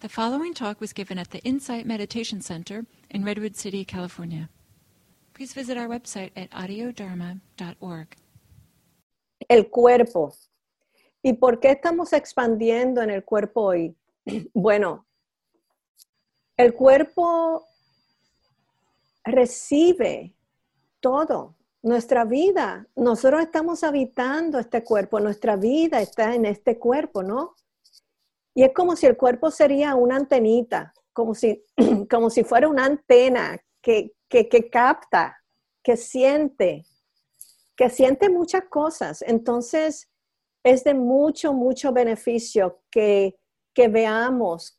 The following talk was given at the Insight Meditation Center in Redwood City, California. Please visit our website at audiodharma.org. El cuerpo. ¿Y por qué estamos expandiendo en el cuerpo hoy? Bueno, el cuerpo recibe todo, nuestra vida. Nosotros estamos habitando este cuerpo, nuestra vida está en este cuerpo, ¿no? Y es como si el cuerpo sería una antenita, como si, como si fuera una antena que, que, que capta, que siente, que siente muchas cosas. Entonces, es de mucho, mucho beneficio que, que veamos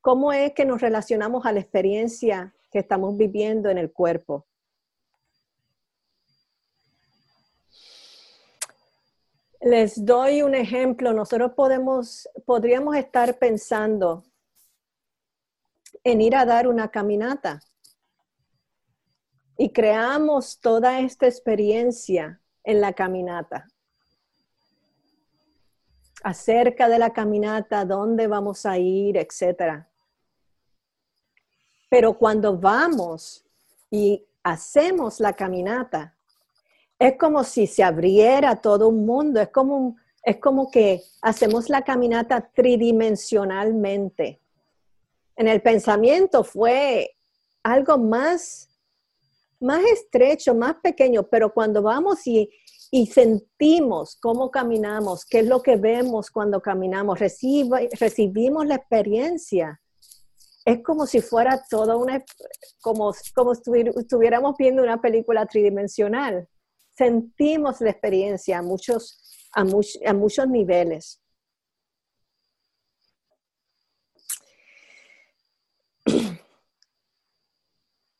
cómo es que nos relacionamos a la experiencia que estamos viviendo en el cuerpo. Les doy un ejemplo. Nosotros podemos, podríamos estar pensando en ir a dar una caminata y creamos toda esta experiencia en la caminata. Acerca de la caminata, dónde vamos a ir, etcétera. Pero cuando vamos y hacemos la caminata, es como si se abriera todo un mundo, es como, es como que hacemos la caminata tridimensionalmente. En el pensamiento fue algo más, más estrecho, más pequeño, pero cuando vamos y, y sentimos cómo caminamos, qué es lo que vemos cuando caminamos, recibimos la experiencia es como si fuera toda una, como, como estuviéramos viendo una película tridimensional. Sentimos la experiencia a muchos, a, a muchos niveles.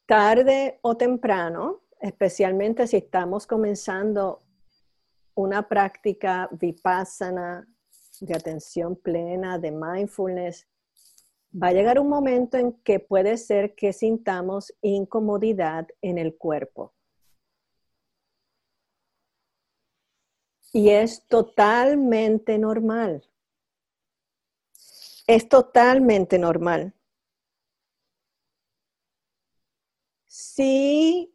Tarde o temprano, especialmente si estamos comenzando una práctica vipassana de atención plena, de mindfulness, va a llegar un momento en que puede ser que sintamos incomodidad en el cuerpo. Y es totalmente normal. Es totalmente normal. Si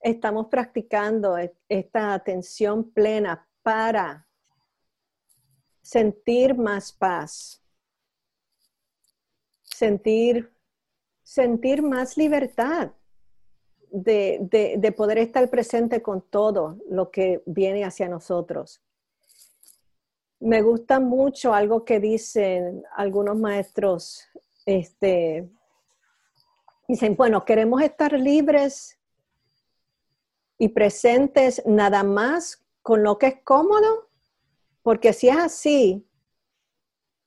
estamos practicando e-, esta atención plena para sentir más paz, sentir, sentir más libertad de, de, poder estar presente con todo lo que viene hacia nosotros. Me gusta mucho algo que dicen algunos maestros, este, dicen, bueno, queremos estar libres y presentes nada más con lo que es cómodo, porque si es así,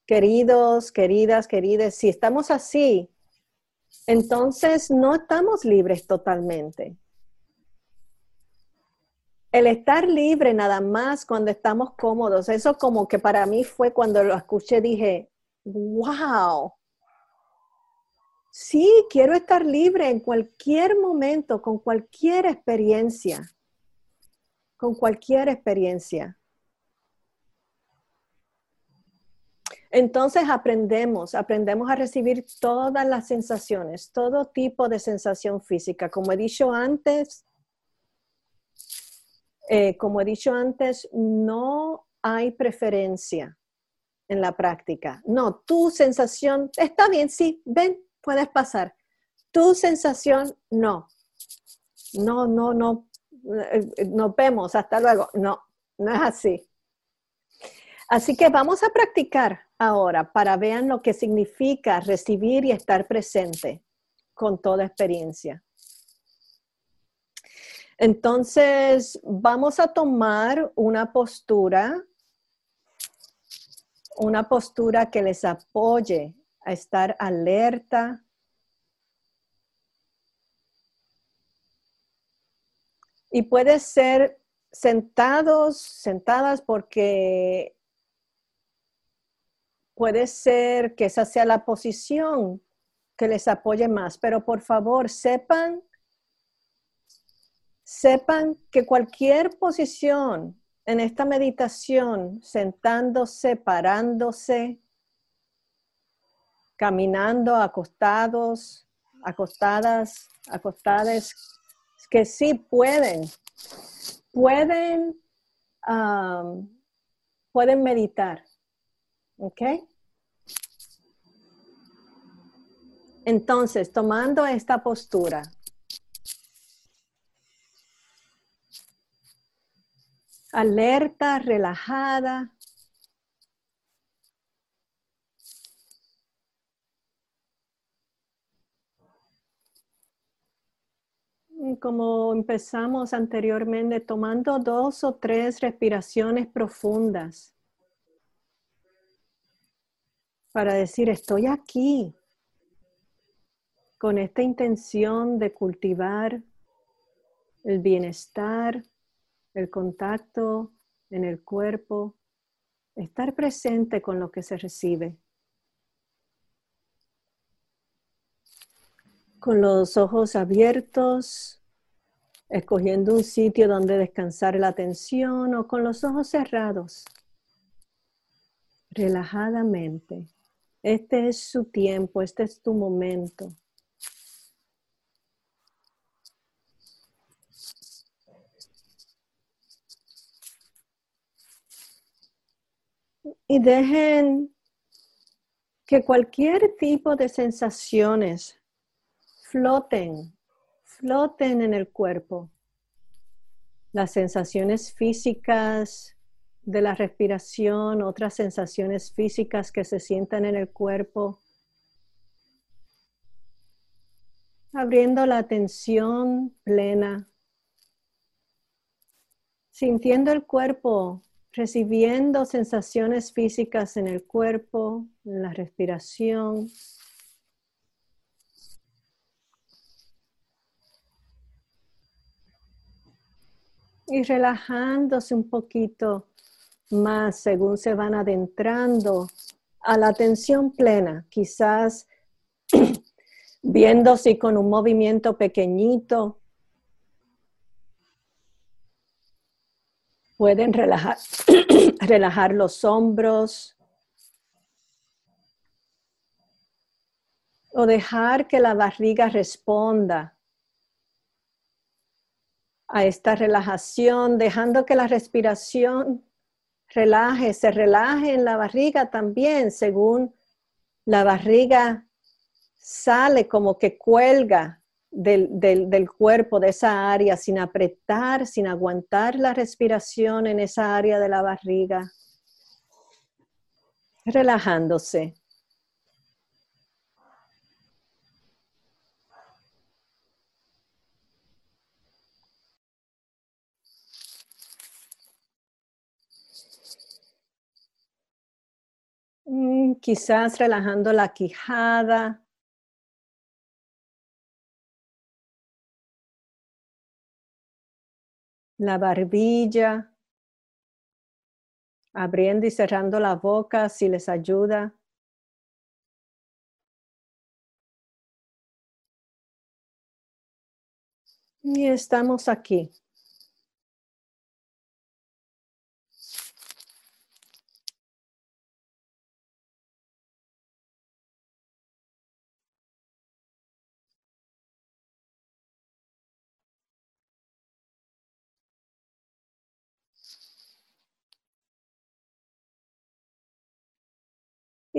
queridos, queridas, queridas, si estamos así, entonces no estamos libres totalmente. El estar libre nada más cuando estamos cómodos, eso como que para mí fue cuando lo escuché, dije, wow, sí, quiero estar libre en cualquier momento, con cualquier experiencia, con cualquier experiencia. Entonces aprendemos, aprendemos a recibir todas las sensaciones, todo tipo de sensación física. Como he dicho antes, eh, como he dicho antes, no hay preferencia en la práctica. No, tu sensación, está bien, sí, ven, puedes pasar. Tu sensación, no. No, no, no. Eh, nos vemos, hasta luego. No, no es así. Así que vamos a practicar ahora para vean lo que significa recibir y estar presente con toda experiencia. Entonces, vamos a tomar una postura, una postura que les apoye a estar alerta. Y puede ser sentados, sentadas, porque puede ser que esa sea la posición que les apoye más, pero por favor sepan, sepan que cualquier posición en esta meditación, sentándose, parándose, caminando, acostados, acostadas, acostadas, que sí pueden, pueden, um, pueden meditar. ¿Ok? Entonces, tomando esta postura, alerta, relajada, como empezamos anteriormente, tomando dos o tres respiraciones profundas para decir, estoy aquí con esta intención de cultivar el bienestar, el contacto en el cuerpo, estar presente con lo que se recibe. Con los ojos abiertos, escogiendo un sitio donde descansar la atención o con los ojos cerrados, relajadamente. Este es su tiempo, este es tu momento. Y dejen que cualquier tipo de sensaciones floten, floten en el cuerpo. Las sensaciones físicas, de la respiración, otras sensaciones físicas que se sientan en el cuerpo. Abriendo la atención plena, sintiendo el cuerpo, recibiendo sensaciones físicas en el cuerpo, en la respiración. Y relajándose un poquito más según se van adentrando a la atención plena, quizás viendo si con un movimiento pequeñito pueden relajar, relajar los hombros o dejar que la barriga responda a esta relajación, dejando que la respiración relaje, se relaje en la barriga también, según la barriga sale como que cuelga del, del, cuerpo, de esa área, sin apretar, sin aguantar la respiración en esa área de la barriga, relajándose. Quizás relajando la quijada. La barbilla. Abriendo y cerrando la boca si les ayuda. Y estamos aquí.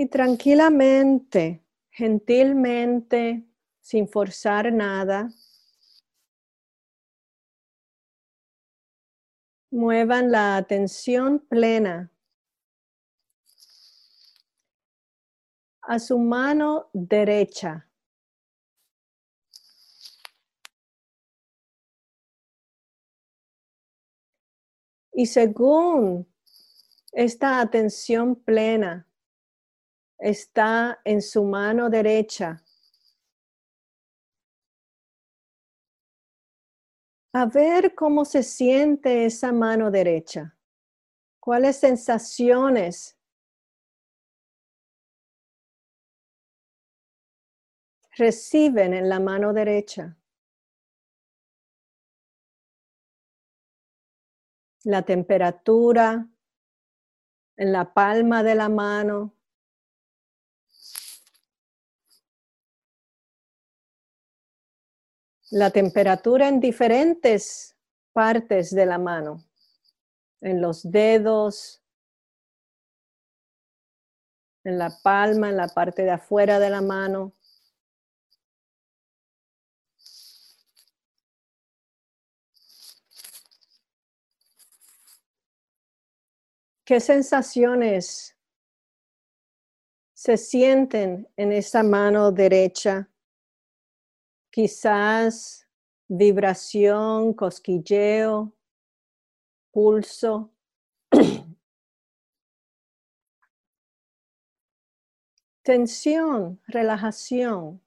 Y tranquilamente, gentilmente, sin forzar nada, muevan la atención plena a su mano derecha. Y según esta atención plena, está en su mano derecha. A ver cómo se siente esa mano derecha. ¿Cuáles sensaciones reciben en la mano derecha? La temperatura en la palma de la mano. La temperatura en diferentes partes de la mano, en los dedos, en la palma, en la parte de afuera de la mano. ¿Qué sensaciones se sienten en esa mano derecha? Quizás vibración, cosquilleo, pulso. Tensión, relajación.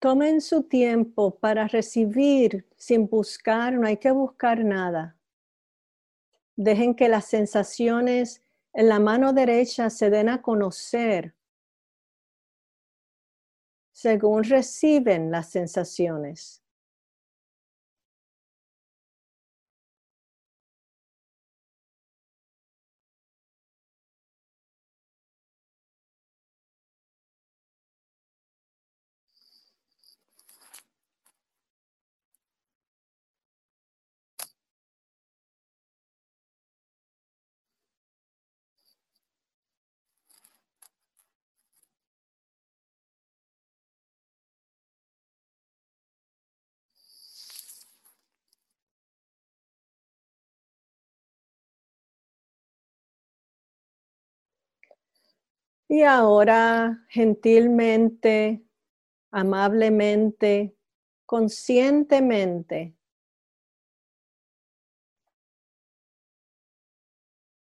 Tomen su tiempo para recibir sin buscar, no hay que buscar nada. Dejen que las sensaciones en la mano derecha se den a conocer según reciben las sensaciones. Y ahora gentilmente, amablemente, conscientemente,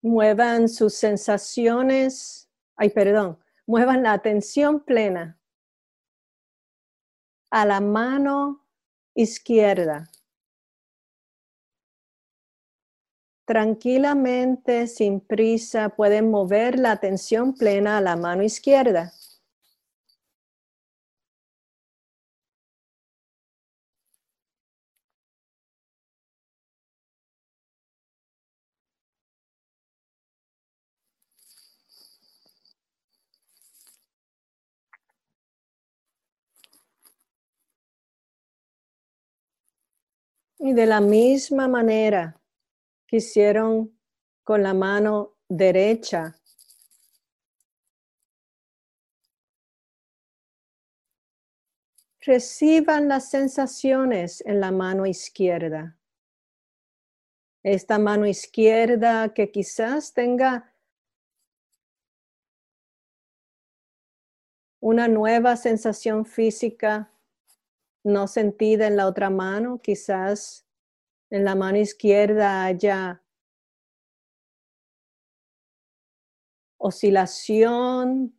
muevan sus sensaciones, ay, perdón, muevan la atención plena a la mano izquierda. Tranquilamente, sin prisa, pueden mover la atención plena a la mano izquierda. Y de la misma manera, que hicieron con la mano derecha. Reciban las sensaciones en la mano izquierda. Esta mano izquierda que quizás tenga una nueva sensación física no sentida en la otra mano, quizás en la mano izquierda haya oscilación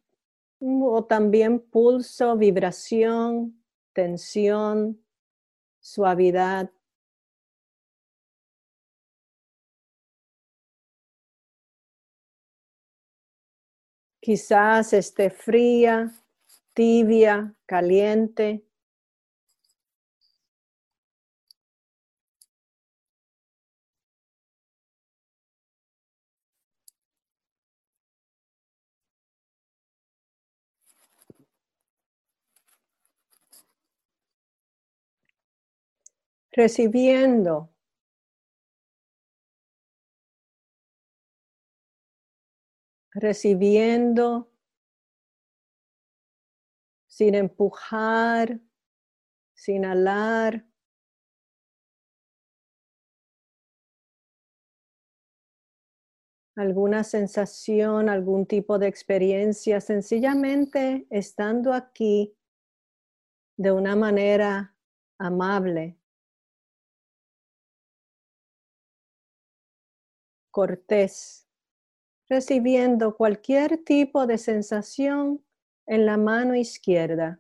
o también pulso, vibración, tensión, suavidad. Quizás esté fría, tibia, caliente. Recibiendo recibiendo sin empujar, sin alar. alguna sensación, algún tipo de experiencia, sencillamente estando aquí de una manera amable, cortés, recibiendo cualquier tipo de sensación en la mano izquierda.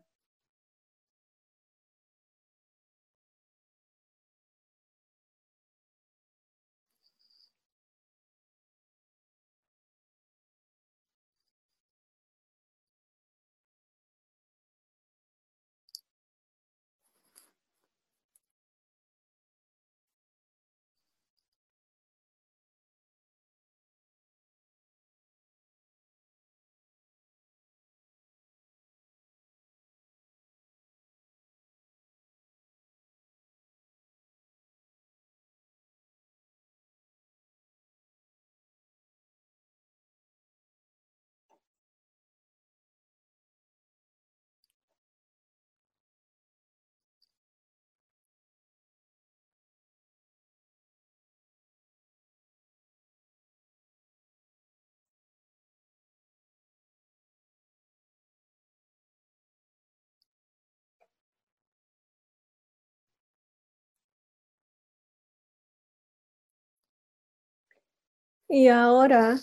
Y ahora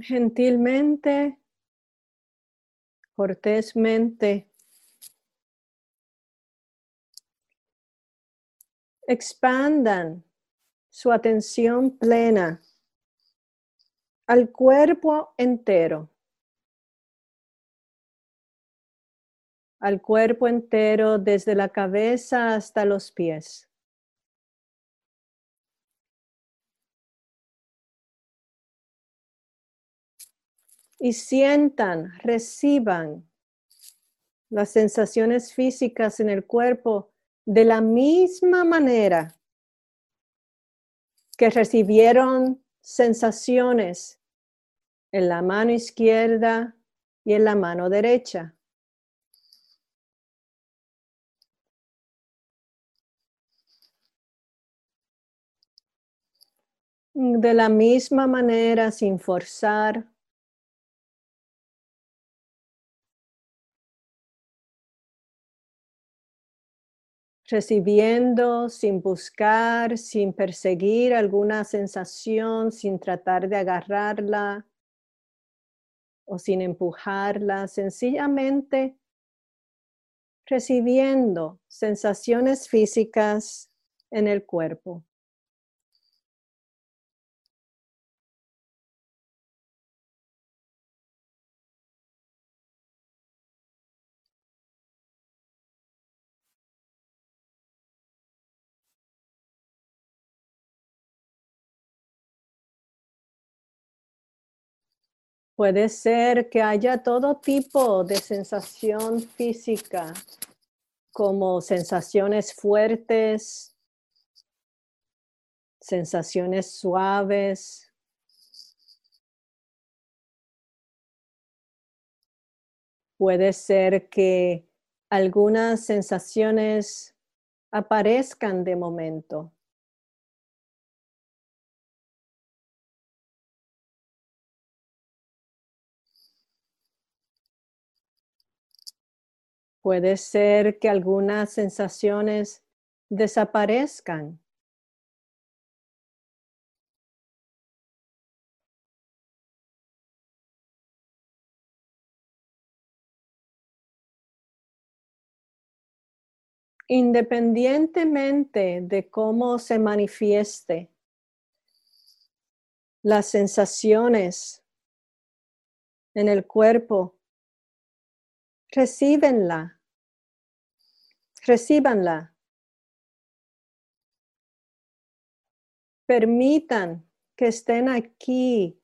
gentilmente, cortésmente, expandan su atención plena al cuerpo entero. Al cuerpo entero desde la cabeza hasta los pies. Y sientan, reciban las sensaciones físicas en el cuerpo de la misma manera que recibieron sensaciones en la mano izquierda y en la mano derecha. De la misma manera, sin forzar, recibiendo sin buscar, sin perseguir alguna sensación, sin tratar de agarrarla o sin empujarla, sencillamente recibiendo sensaciones físicas en el cuerpo. Puede ser que haya todo tipo de sensación física, como sensaciones fuertes, sensaciones suaves. Puede ser que algunas sensaciones aparezcan de momento. Puede ser que algunas sensaciones desaparezcan. Independientemente de cómo se manifieste las sensaciones en el cuerpo, recíbenla Recíbanla. Permitan que estén aquí.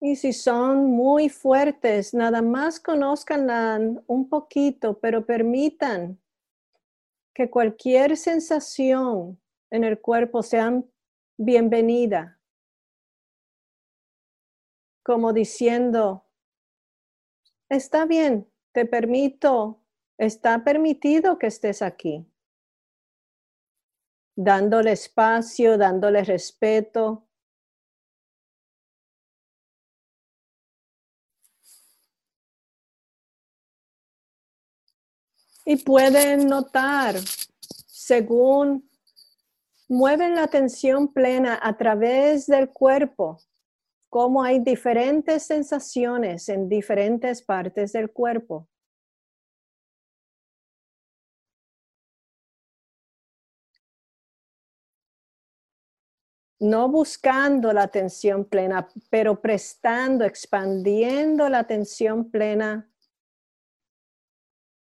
Y si son muy fuertes, nada más conozcanla un poquito, pero permitan que cualquier sensación en el cuerpo sea bienvenida. Como diciendo, está bien, te permito, está permitido que estés aquí. Dándole espacio, dándole respeto. Y pueden notar, según mueven la atención plena a través del cuerpo, cómo hay diferentes sensaciones en diferentes partes del cuerpo. No buscando la atención plena, pero prestando, expandiendo la atención plena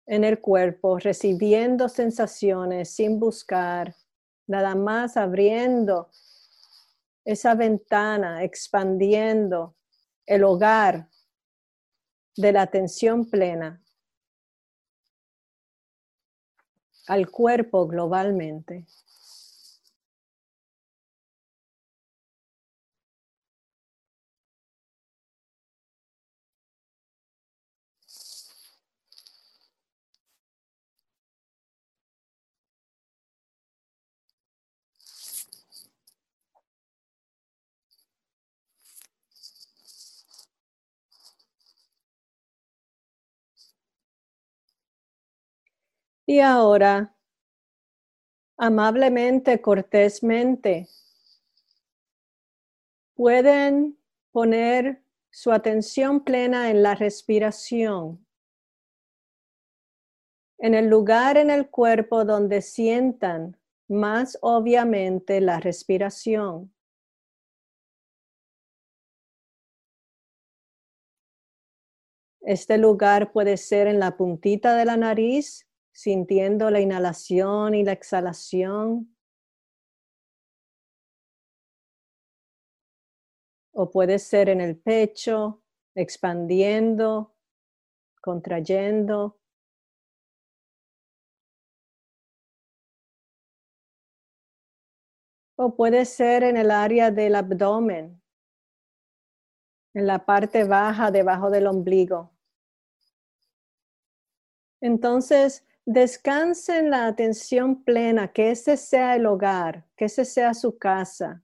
en el cuerpo, recibiendo sensaciones sin buscar, nada más abriendo esa ventana expandiendo el hogar de la atención plena al cuerpo globalmente. Y ahora, amablemente, cortésmente, pueden poner su atención plena en la respiración, en el lugar en el cuerpo donde sientan más obviamente la respiración. Este lugar puede ser en la puntita de la nariz, sintiendo la inhalación y la exhalación. O puede ser en el pecho, expandiendo, contrayendo. O puede ser en el área del abdomen, en la parte baja debajo del ombligo. Entonces, descansen la atención plena, que ese sea el hogar, que ese sea su casa,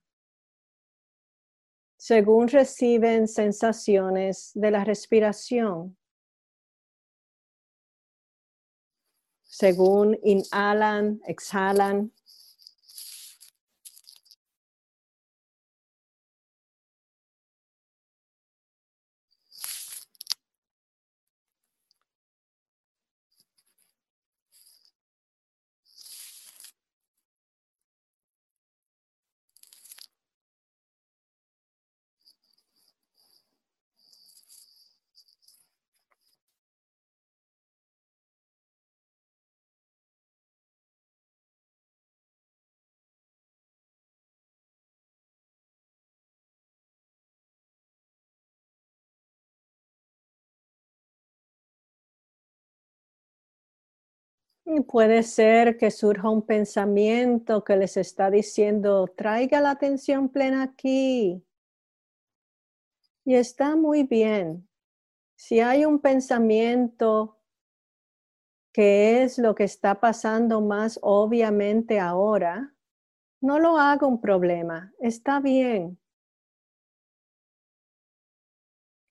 según reciben sensaciones de la respiración. Según inhalan, exhalan. Puede ser que surja un pensamiento que les está diciendo, traiga la atención plena aquí. Y está muy bien. Si hay un pensamiento que es lo que está pasando más obviamente ahora, no lo haga un problema. Está bien.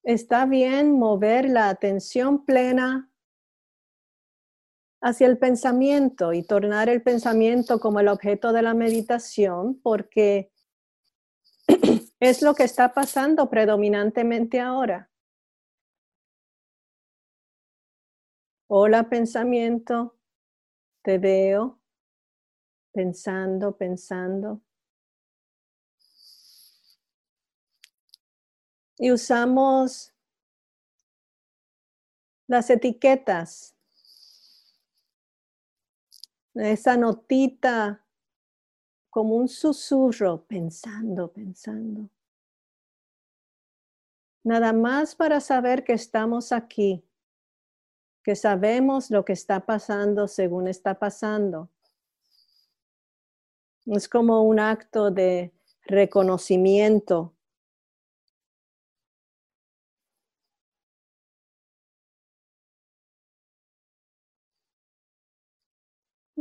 Está bien mover la atención plena hacia el pensamiento y tornar el pensamiento como el objeto de la meditación porque es lo que está pasando predominantemente ahora. Hola pensamiento, te veo pensando, pensando. Y usamos las etiquetas esa notita como un susurro, pensando, pensando. Nada más para saber que estamos aquí, que sabemos lo que está pasando según está pasando. Es como un acto de reconocimiento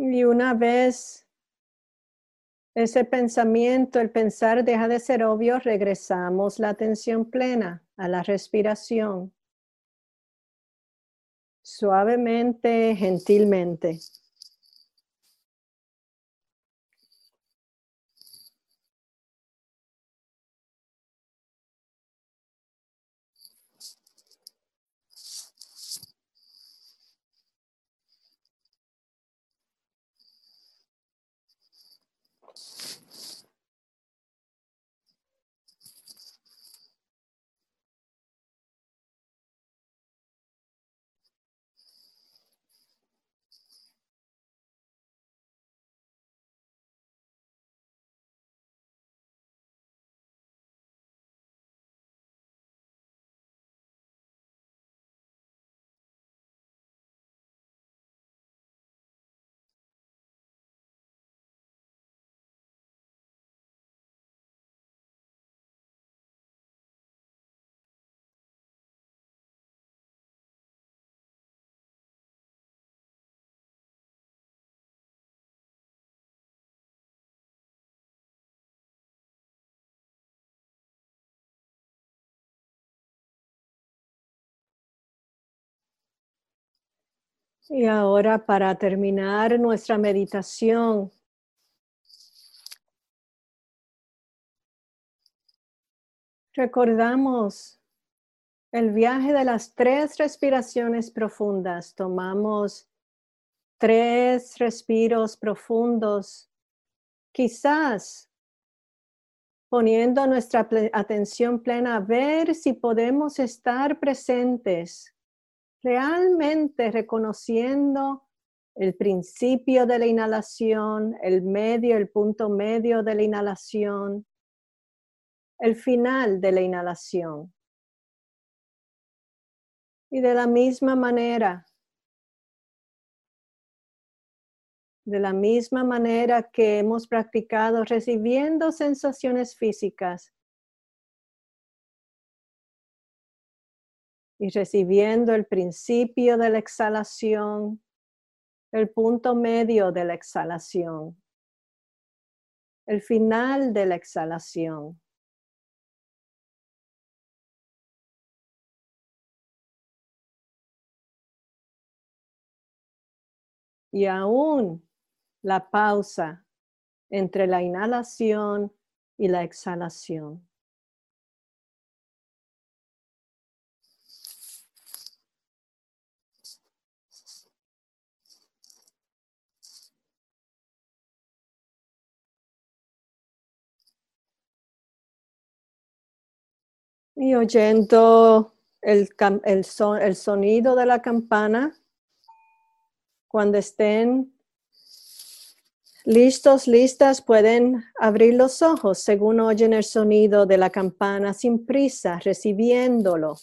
Y una vez ese pensamiento, el pensar deja de ser obvio, regresamos la atención plena a la respiración. Suavemente, gentilmente. Y ahora para terminar nuestra meditación, recordamos el viaje de las tres respiraciones profundas. Tomamos tres respiros profundos, quizás poniendo nuestra atención plena a ver si podemos estar presentes, realmente reconociendo el principio de la inhalación, el medio, el punto medio de la inhalación, el final de la inhalación. Y de la misma manera, de la misma manera que hemos practicado recibiendo sensaciones físicas y recibiendo el principio de la exhalación, el punto medio de la exhalación, el final de la exhalación. y aún la pausa entre la inhalación y la exhalación. Y oyendo el, el, el sonido de la campana, cuando estén listos, listas, pueden abrir los ojos según oyen el sonido de la campana sin prisa, recibiéndolo.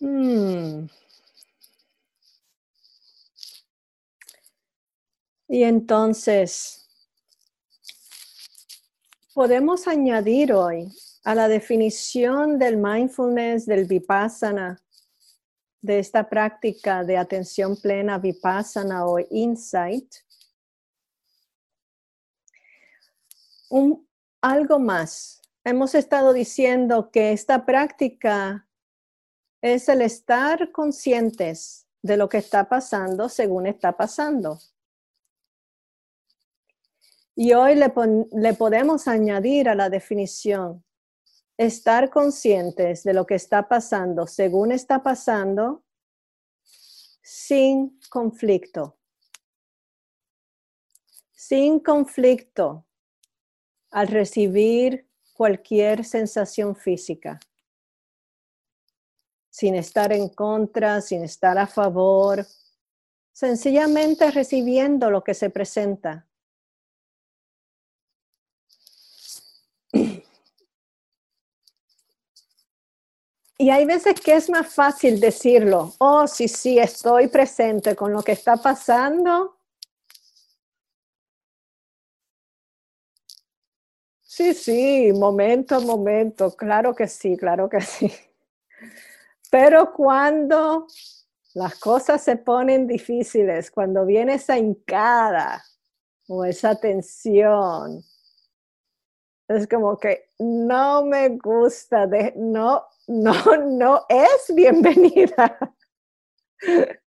Mm. Y entonces, podemos añadir hoy a la definición del mindfulness, del vipassana, de esta práctica de atención plena vipassana o insight, un, algo más. Hemos estado diciendo que esta práctica es el estar conscientes de lo que está pasando según está pasando. Y hoy le, podemos añadir a la definición, estar conscientes de lo que está pasando según está pasando sin conflicto. Sin conflicto al recibir cualquier sensación física sin estar en contra, sin estar a favor, sencillamente recibiendo lo que se presenta. Y hay veces que es más fácil decirlo, oh, sí, sí, estoy presente con lo que está pasando. Sí, sí, momento, momento, claro que sí, claro que sí. Pero cuando las cosas se ponen difíciles, cuando viene esa hincada o esa tensión, es como que no me gusta, no, no, no es bienvenida.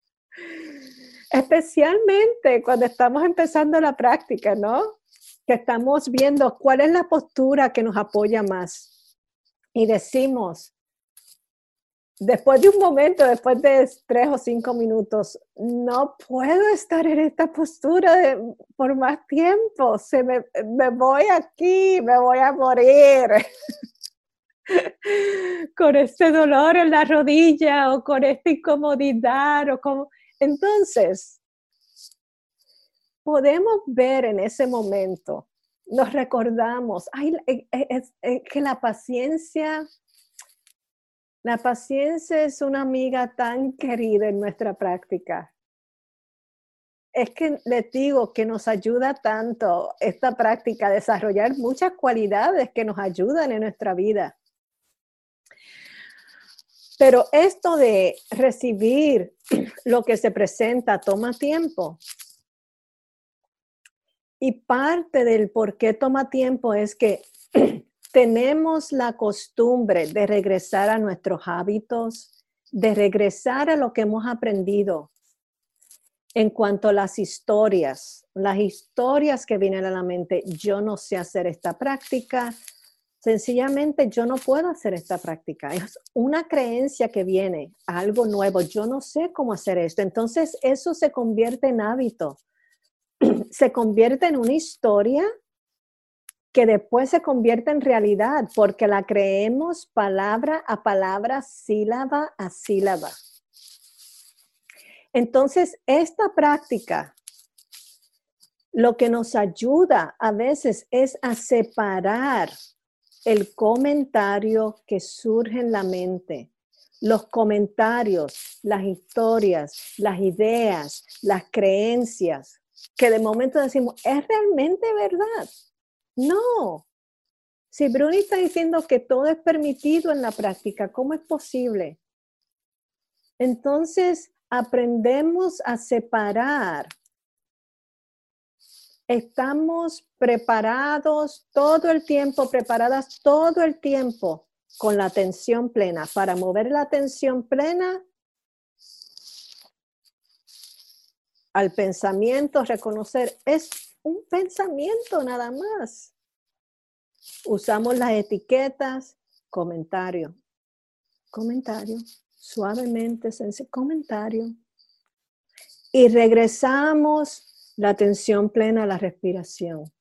Especialmente cuando estamos empezando la práctica, ¿no? Que estamos viendo cuál es la postura que nos apoya más. Y decimos, después de un momento, después de tres o cinco minutos, no puedo estar en esta postura por más tiempo. Se me, me voy aquí, me voy a morir. con este dolor en la rodilla o con esta incomodidad o como... Entonces, podemos ver en ese momento, nos recordamos, ay, es, que la paciencia la paciencia es una amiga tan querida en nuestra práctica. es que les digo que nos ayuda tanto esta práctica a desarrollar muchas cualidades que nos ayudan en nuestra vida. Pero esto de recibir lo que se presenta toma tiempo. Y parte del por qué toma tiempo es que tenemos la costumbre de regresar a nuestros hábitos, de regresar a lo que hemos aprendido en cuanto a las historias, las historias que vienen a la mente, yo no sé hacer esta práctica, sencillamente yo no puedo hacer esta práctica. Es una creencia que viene, algo nuevo, yo no sé cómo hacer esto. Entonces eso se convierte en hábito, se convierte en una historia que después se convierte en realidad porque la creemos palabra a palabra, sílaba a sílaba. Entonces, esta práctica lo que nos ayuda a veces es a separar el comentario que surge en la mente, los comentarios, las historias, las ideas, las creencias, que de momento decimos, ¿es realmente verdad? No. Si Bruni está diciendo que todo es permitido en la práctica, ¿cómo es posible? Entonces, aprendemos a separar. Estamos preparados todo el tiempo, preparadas todo el tiempo con la atención plena. Para mover la atención plena al pensamiento, reconocer, es un pensamiento nada más. Usamos las etiquetas, comentario, comentario, suavemente, ese comentario. Y regresamos la atención plena a la respiración.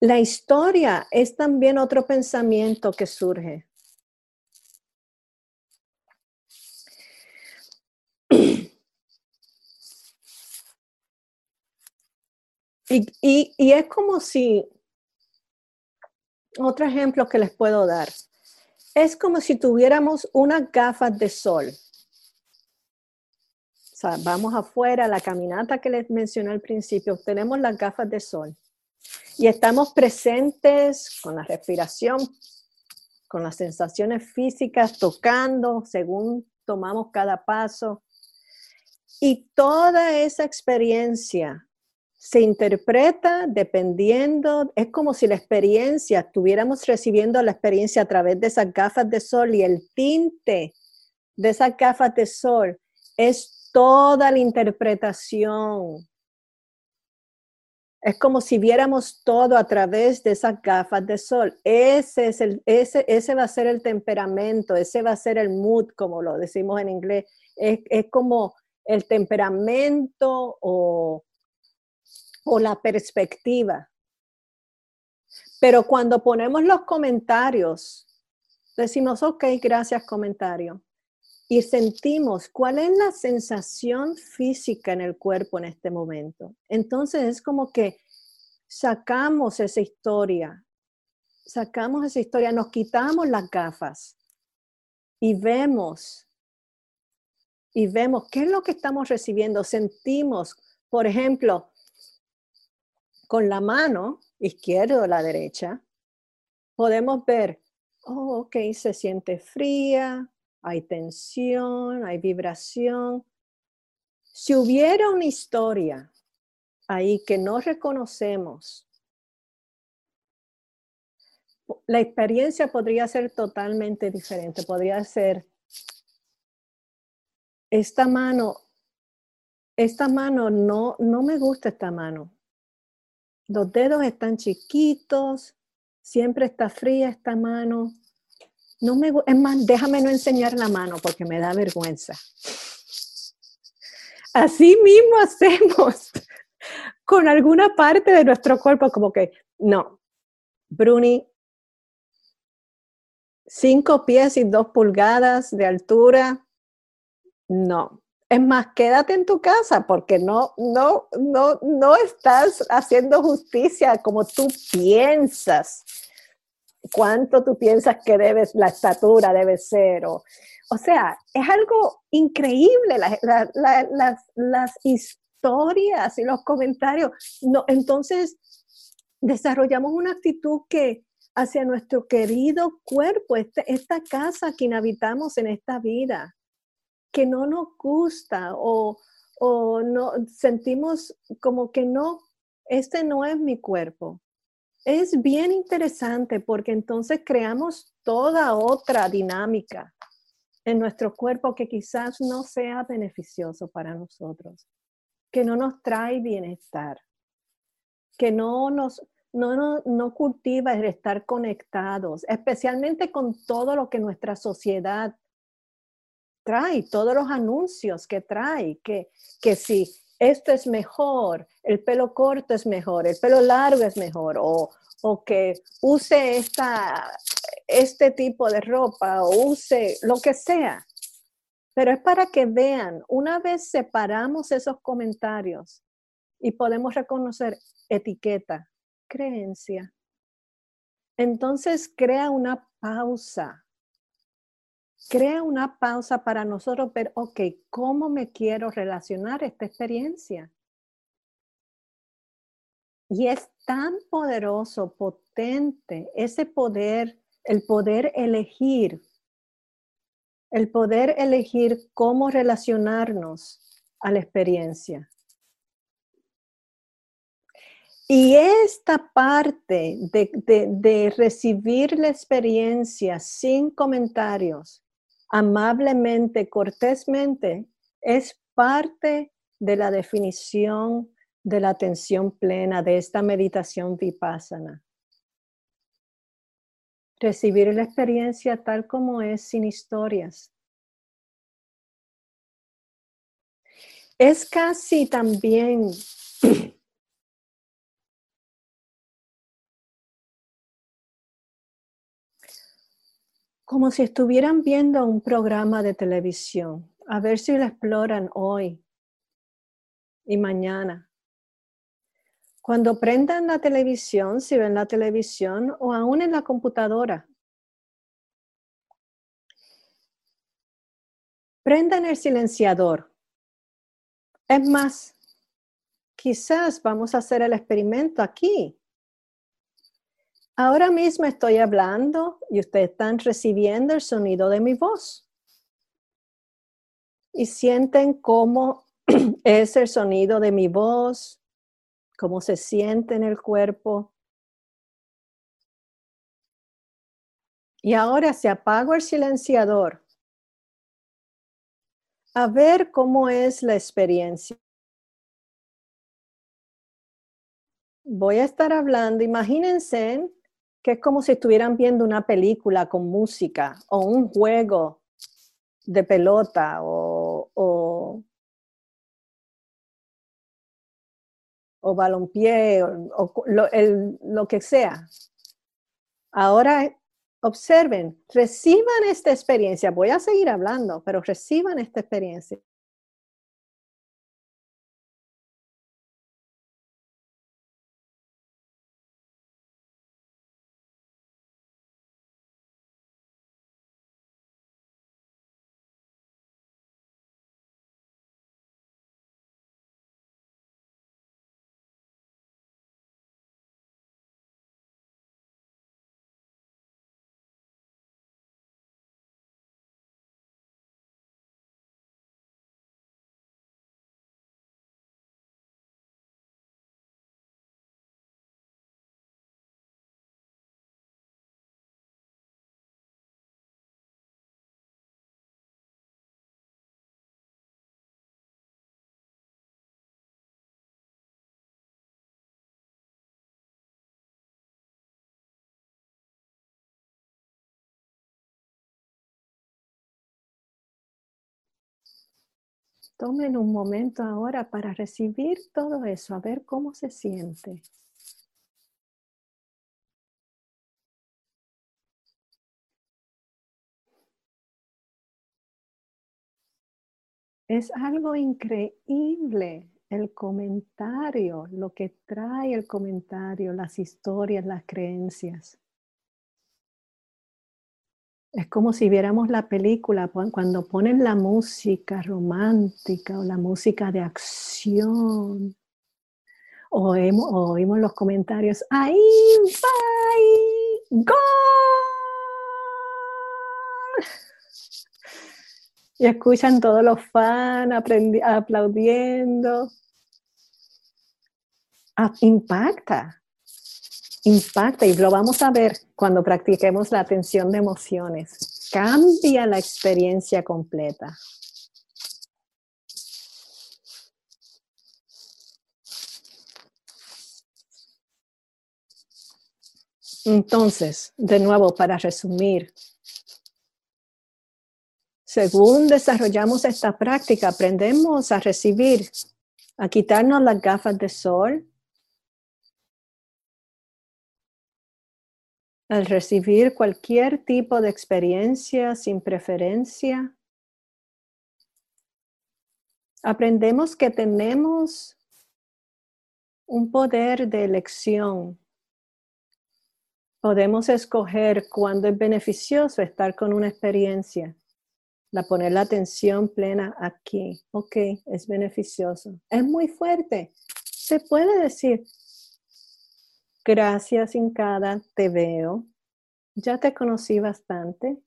La historia es también otro pensamiento que surge. Y, es como si, otro ejemplo que les puedo dar, es como si tuviéramos unas gafas de sol. O sea, vamos afuera, la caminata que les mencioné al principio, tenemos las gafas de sol y estamos presentes con la respiración, con las sensaciones físicas, tocando según tomamos cada paso. Y toda esa experiencia se interpreta dependiendo, es como si la experiencia, estuviéramos recibiendo la experiencia a través de esas gafas de sol y el tinte de esas gafas de sol es toda la interpretación. Es como si viéramos todo a través de esas gafas de sol. Ese, es el, ese, ese va a ser el temperamento, ese va a ser el mood, como lo decimos en inglés. Es, es como el temperamento o o la perspectiva. Pero cuando ponemos los comentarios, decimos, ok, gracias comentario. Y sentimos cuál es la sensación física en el cuerpo en este momento. Entonces es como que sacamos esa historia, sacamos esa historia, nos quitamos las gafas y vemos, y vemos qué es lo que estamos recibiendo. Sentimos, por ejemplo, con la mano izquierda o la derecha, podemos ver, oh, ok, se siente fría, hay tensión, hay vibración. Si hubiera una historia ahí que no reconocemos, la experiencia podría ser totalmente diferente. Podría ser, esta mano, esta mano no, no me gusta esta mano. Los dedos están chiquitos, siempre está fría esta mano. No me, es más, déjame no enseñar la mano porque me da vergüenza. Así mismo hacemos con alguna parte de nuestro cuerpo, como que, no, Bruni, cinco pies y dos pulgadas de altura, no, es más, quédate en tu casa porque no, no, no, no estás haciendo justicia como tú piensas. ¿Cuánto tú piensas que debes, la estatura debe ser? O, o sea, es algo increíble las, historias y los comentarios. No, entonces, desarrollamos una actitud que hacia nuestro querido cuerpo, este, esta casa que inhabitamos en esta vida, que no nos gusta o, o no sentimos como que no, este no es mi cuerpo. Es bien interesante porque entonces creamos toda otra dinámica en nuestro cuerpo que quizás no sea beneficioso para nosotros, que no nos trae bienestar, que no nos no, no, cultiva el estar conectados, especialmente con todo lo que nuestra sociedad trae, todos los anuncios que trae, que, que si esto es mejor, el pelo corto es mejor, el pelo largo es mejor, o, o que use esta, este tipo de ropa o use lo que sea. Pero es para que vean, una vez separamos esos comentarios y podemos reconocer etiqueta, creencia, entonces crea una pausa. Crea una pausa para nosotros ver, ok, ¿cómo me quiero relacionar esta experiencia? Y es tan poderoso, potente, ese poder el poder elegir, el poder elegir cómo relacionarnos a la experiencia. Y esta parte de, recibir la experiencia sin comentarios, amablemente, cortésmente, es parte de la definición de la atención plena de esta meditación vipassana recibir la experiencia tal como es, sin historias. Es casi también como si estuvieran viendo un programa de televisión, a ver si lo exploran hoy y mañana. Cuando prendan la televisión, si ven la televisión o aún en la computadora, prendan el silenciador. Es más, quizás vamos a hacer el experimento aquí. Ahora mismo estoy hablando y ustedes están recibiendo el sonido de mi voz. Y sienten cómo es el sonido de mi voz, cómo se siente en el cuerpo. Y ahora se apago el silenciador. A ver cómo es la experiencia. Voy a estar hablando, imagínense que es como si estuvieran viendo una película con música o un juego de pelota o, o o balompié o, lo, lo que sea. Ahora observen, reciban esta experiencia. Voy a seguir hablando, pero reciban esta experiencia. Tomen un momento ahora para recibir todo eso, a ver cómo se siente. Es algo increíble el comentario, lo que trae el comentario, las historias, las creencias. Es como si viéramos la película cuando ponen la música romántica o la música de acción. O oímos, los comentarios, ¡ahí va! ¡Gol! Y escuchan todos los fans aplaudiendo. Ah, impacta, impacta y lo vamos a ver cuando practiquemos la atención de emociones. Cambia la experiencia completa. Entonces, de nuevo, para resumir, según desarrollamos esta práctica, aprendemos a recibir, a quitarnos las gafas de sol, al recibir cualquier tipo de experiencia sin preferencia, aprendemos que tenemos un poder de elección. Podemos escoger cuándo es beneficioso estar con una experiencia. La poner la atención plena aquí. Ok, es beneficioso. Es muy fuerte. Se puede decir, Gracias, Incada, te veo. Ya te conocí bastante.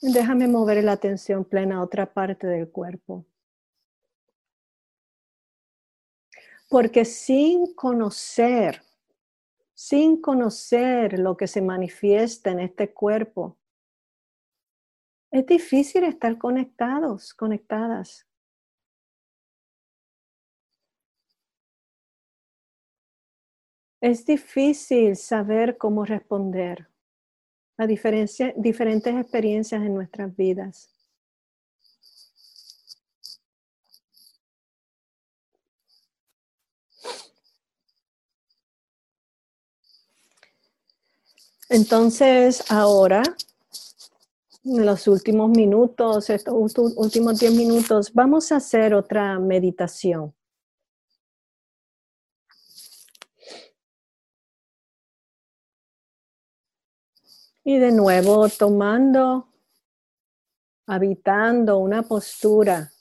Déjame mover la atención plena a otra parte del cuerpo. Porque sin conocer, sin conocer lo que se manifiesta en este cuerpo, es difícil estar conectados, conectadas. Es difícil saber cómo responder a diferentes experiencias en nuestras vidas. Entonces, ahora, en los últimos minutos, estos últimos 10 minutos, vamos a hacer otra meditación. Y de nuevo tomando, habitando una postura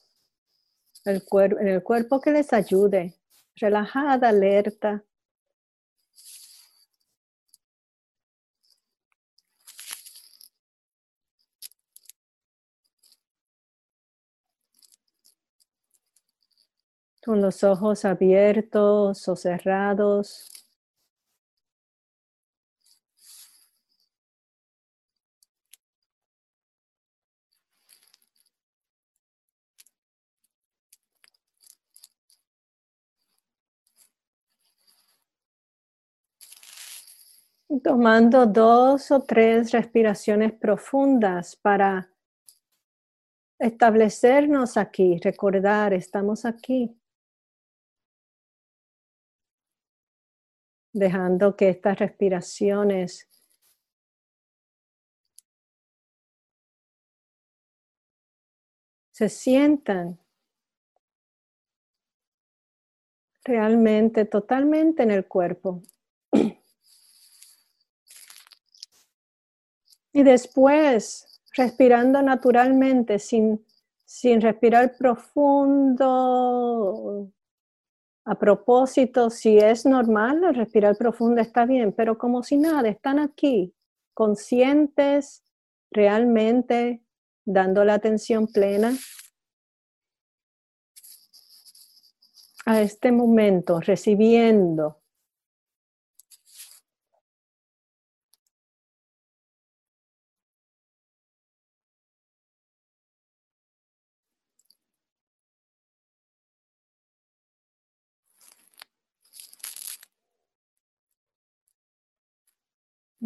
en el cuerpo que les ayude, relajada, alerta. Con los ojos abiertos o cerrados. Tomando dos o tres respiraciones profundas para establecernos aquí, recordar, estamos aquí. Dejando que estas respiraciones se sientan realmente, totalmente en el cuerpo. Y después, respirando naturalmente, sin, sin respirar profundo, a propósito, si es normal, respirar profundo está bien, pero como si nada, están aquí, conscientes, realmente dando la atención plena a este momento, recibiendo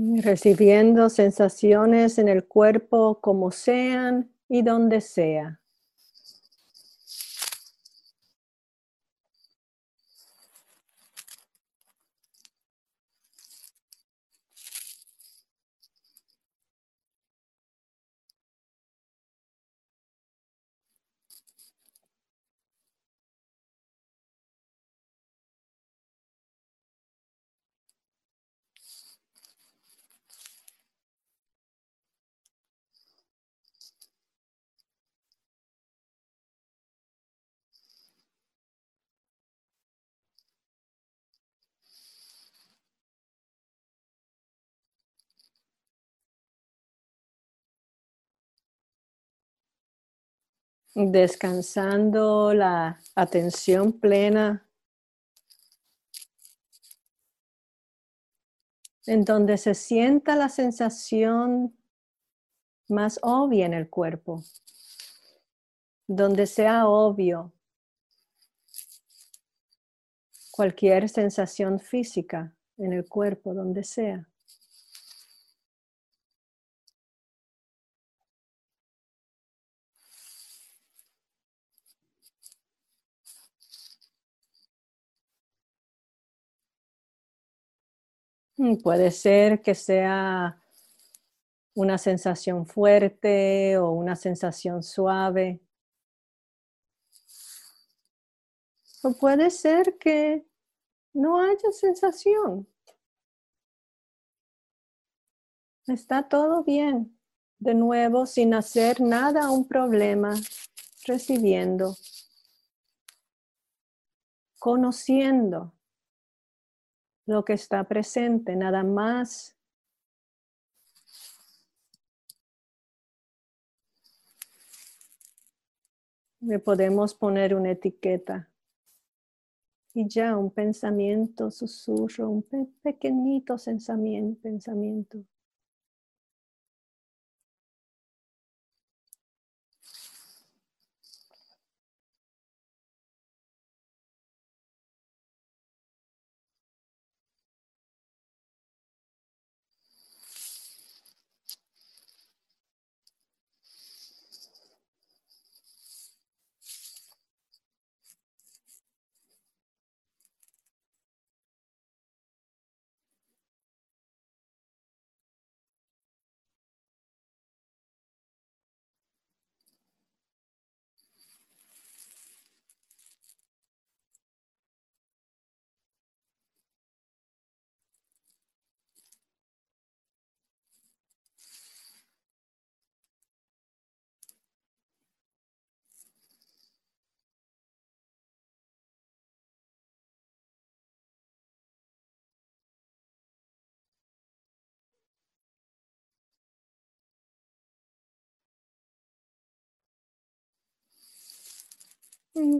Recibiendo sensaciones en el cuerpo como sean y donde sea. Descansando la atención plena en donde se sienta la sensación más obvia en el cuerpo, donde sea obvio cualquier sensación física en el cuerpo, donde sea. Puede ser que sea una sensación fuerte o una sensación suave. O puede ser que no haya sensación. Está todo bien. De nuevo, sin hacer nada un problema, recibiendo, conociendo lo que está presente, nada más. Le podemos poner una etiqueta y ya un pensamiento, susurro, un pequeñito pensamiento.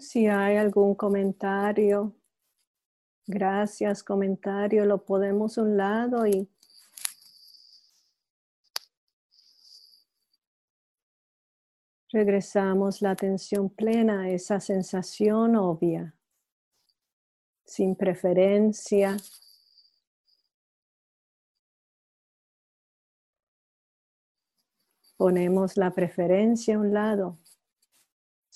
Si hay algún comentario, gracias, comentario, lo podemos un lado y regresamos la atención plena a esa sensación obvia, sin preferencia. Ponemos la preferencia a un lado.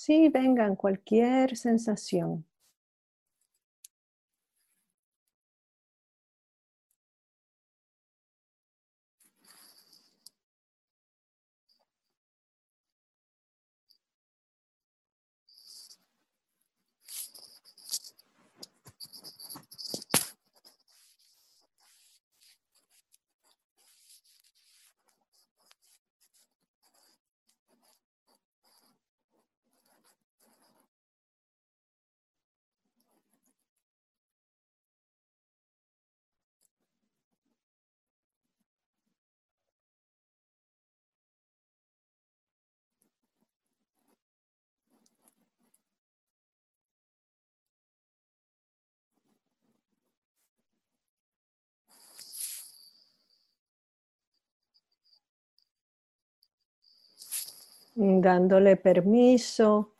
Sí, vengan cualquier sensación. Dándole permiso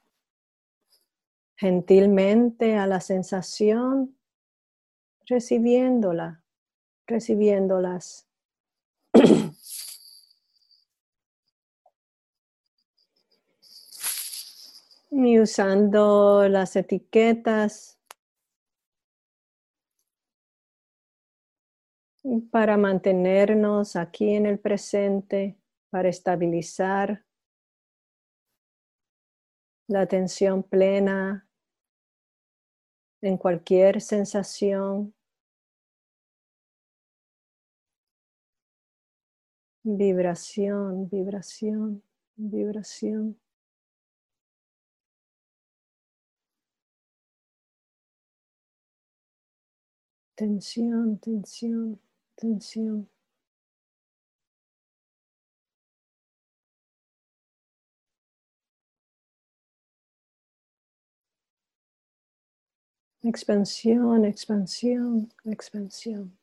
gentilmente a la sensación, recibiéndola, recibiéndolas. y usando las etiquetas para mantenernos aquí en el presente, para estabilizar la atención plena en cualquier sensación, vibración, vibración, vibración. Tensión, tensión, tensión. Expansión, expansión, expansión.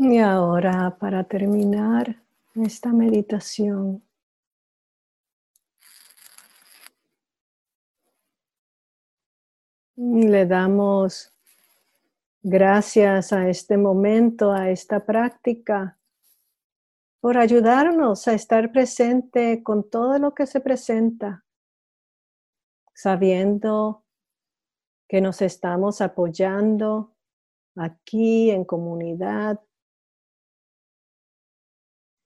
Y ahora para terminar esta meditación, le damos gracias a este momento, a esta práctica, por ayudarnos a estar presente con todo lo que se presenta, sabiendo que nos estamos apoyando aquí en comunidad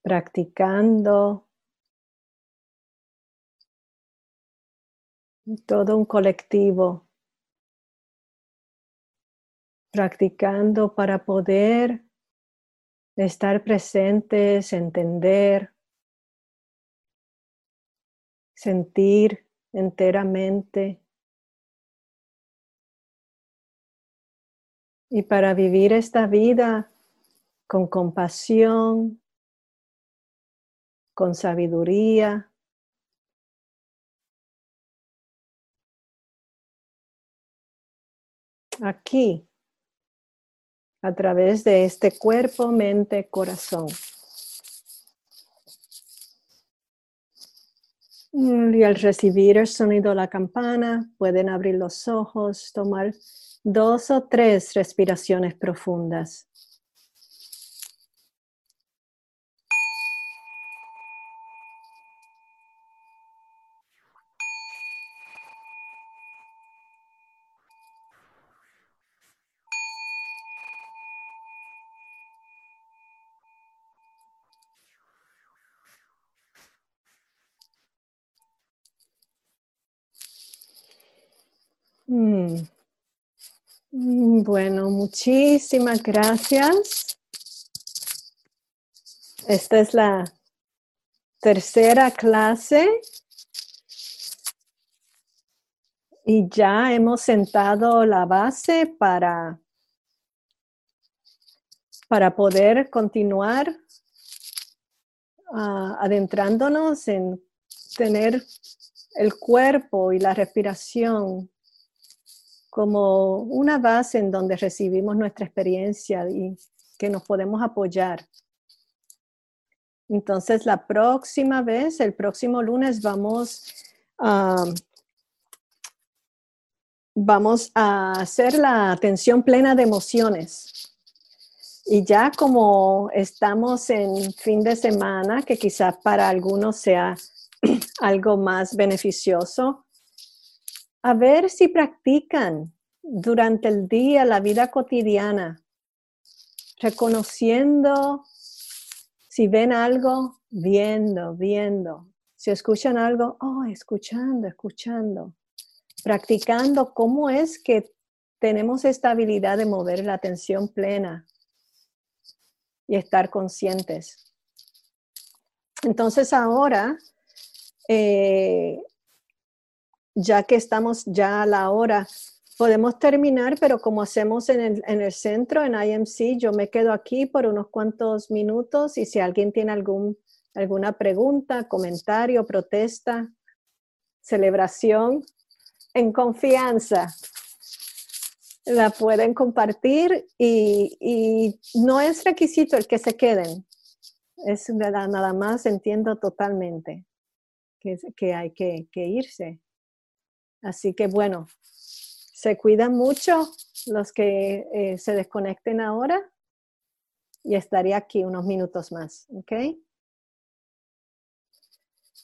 practicando todo un colectivo, practicando para poder estar presentes, entender, sentir enteramente. Y para vivir esta vida con compasión, con sabiduría. Aquí, a través de este cuerpo, mente, corazón. Y al recibir el sonido de la campana, pueden abrir los ojos, tomar dos o tres respiraciones profundas. Mm. Mm, bueno, muchísimas gracias. Esta es la tercera clase y ya hemos sentado la base para, para poder continuar ah, adentrándonos en tener el cuerpo y la respiración como una base en donde recibimos nuestra experiencia y que nos podemos apoyar. Entonces, la próxima vez, el próximo lunes, vamos a, vamos a hacer la atención plena de emociones. Y ya como estamos en fin de semana, que quizás para algunos sea algo más beneficioso, a ver si practican durante el día la vida cotidiana, reconociendo si ven algo, viendo, viendo. Si escuchan algo, oh, escuchando, escuchando. Practicando cómo es que tenemos esta habilidad de mover la atención plena y estar conscientes. Entonces ahora eh, ya que estamos ya a la hora, podemos terminar, pero como hacemos en el, en el, centro, en IMC, yo me quedo aquí por unos cuantos minutos y si alguien tiene algún, alguna pregunta, comentario, protesta, celebración, en confianza, la pueden compartir y, no es requisito el que se queden. Es nada más, entiendo totalmente que, que hay que, que irse Así que bueno, se cuidan mucho los que eh, se desconecten ahora y estaré aquí unos minutos más, ¿ok?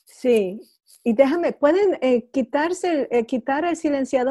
Sí, y déjame, ¿pueden eh, quitarse, quitar el silenciador?